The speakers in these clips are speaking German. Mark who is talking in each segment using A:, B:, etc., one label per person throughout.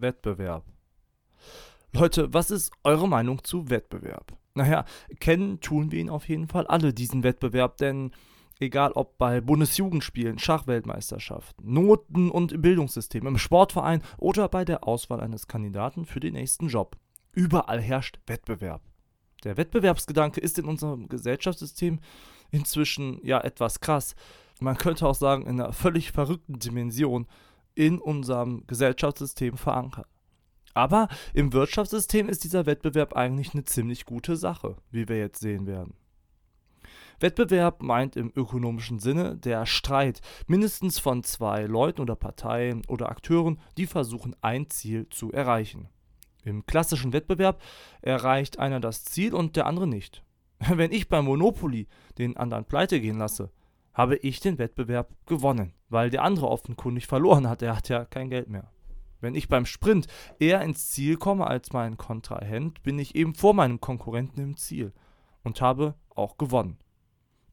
A: Wettbewerb. Leute, was ist eure Meinung zu Wettbewerb? Naja, kennen tun wir ihn auf jeden Fall alle, diesen Wettbewerb, denn egal ob bei Bundesjugendspielen, Schachweltmeisterschaften, Noten- und Bildungssystem, im Sportverein oder bei der Auswahl eines Kandidaten für den nächsten Job. Überall herrscht Wettbewerb. Der Wettbewerbsgedanke ist in unserem Gesellschaftssystem inzwischen ja etwas krass. Man könnte auch sagen, in einer völlig verrückten Dimension in unserem Gesellschaftssystem verankert. Aber im Wirtschaftssystem ist dieser Wettbewerb eigentlich eine ziemlich gute Sache, wie wir jetzt sehen werden. Wettbewerb meint im ökonomischen Sinne der Streit mindestens von zwei Leuten oder Parteien oder Akteuren, die versuchen, ein Ziel zu erreichen. Im klassischen Wettbewerb erreicht einer das Ziel und der andere nicht. Wenn ich beim Monopoly den anderen pleite gehen lasse, habe ich den Wettbewerb gewonnen, weil der andere offenkundig verloren hat, er hat ja kein Geld mehr. Wenn ich beim Sprint eher ins Ziel komme als mein Kontrahent, bin ich eben vor meinem Konkurrenten im Ziel und habe auch gewonnen.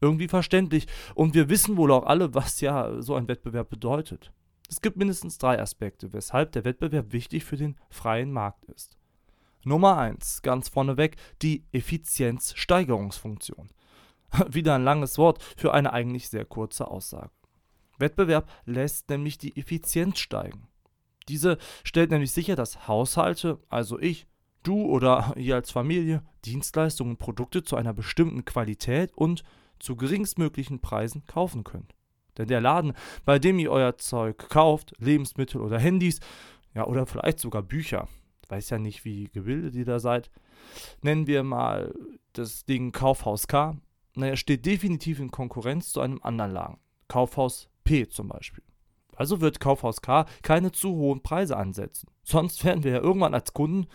A: Irgendwie verständlich und wir wissen wohl auch alle, was ja so ein Wettbewerb bedeutet. Es gibt mindestens drei Aspekte, weshalb der Wettbewerb wichtig für den freien Markt ist. Nummer 1, ganz vorneweg, die Effizienzsteigerungsfunktion. Wieder ein langes Wort für eine eigentlich sehr kurze Aussage. Wettbewerb lässt nämlich die Effizienz steigen. Diese stellt nämlich sicher, dass Haushalte, also ich, du oder ihr als Familie, Dienstleistungen und Produkte zu einer bestimmten Qualität und zu geringstmöglichen Preisen kaufen könnt. Denn der Laden, bei dem ihr euer Zeug kauft, Lebensmittel oder Handys, ja, oder vielleicht sogar Bücher, weiß ja nicht, wie gebildet ihr da seid, nennen wir mal das Ding Kaufhaus K, naja, steht definitiv in Konkurrenz zu einem anderen Laden. Kaufhaus P zum Beispiel. Also wird Kaufhaus K keine zu hohen Preise ansetzen. Sonst werden wir ja irgendwann als Kunden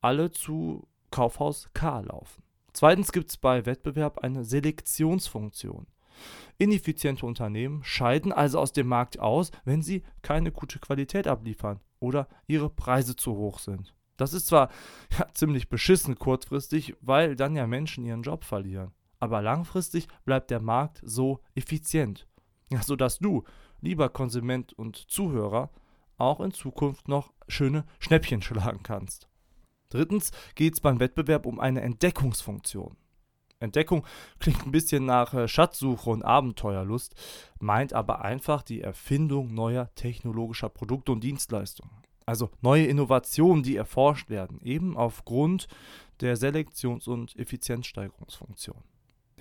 A: alle zu Kaufhaus K laufen. Zweitens gibt es bei Wettbewerb eine Selektionsfunktion. Ineffiziente Unternehmen scheiden also aus dem Markt aus, wenn sie keine gute Qualität abliefern oder ihre Preise zu hoch sind. Das ist zwar ja, ziemlich beschissen kurzfristig, weil dann ja Menschen ihren Job verlieren. Aber langfristig bleibt der Markt so effizient, sodass du, lieber Konsument und Zuhörer, auch in Zukunft noch schöne Schnäppchen schlagen kannst. Drittens geht es beim Wettbewerb um eine Entdeckungsfunktion. Entdeckung klingt ein bisschen nach äh, Schatzsuche und Abenteuerlust, meint aber einfach die Erfindung neuer technologischer Produkte und Dienstleistungen. Also neue Innovationen, die erforscht werden, eben aufgrund der Selektions- und Effizienzsteigerungsfunktion.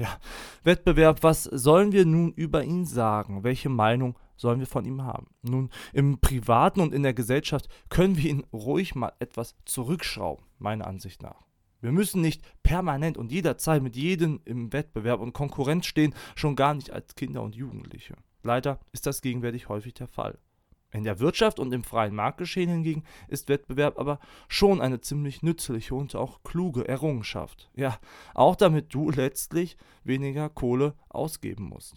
A: Ja, Wettbewerb, was sollen wir nun über ihn sagen? Welche Meinung sollen wir von ihm haben? Nun, im Privaten und in der Gesellschaft können wir ihn ruhig mal etwas zurückschrauben, meiner Ansicht nach. Wir müssen nicht permanent und jederzeit mit jedem im Wettbewerb und Konkurrenz stehen, schon gar nicht als Kinder und Jugendliche. Leider ist das gegenwärtig häufig der Fall. In der Wirtschaft und im freien Marktgeschehen hingegen ist Wettbewerb aber schon eine ziemlich nützliche und auch kluge Errungenschaft. Ja, auch damit du letztlich weniger Kohle ausgeben musst.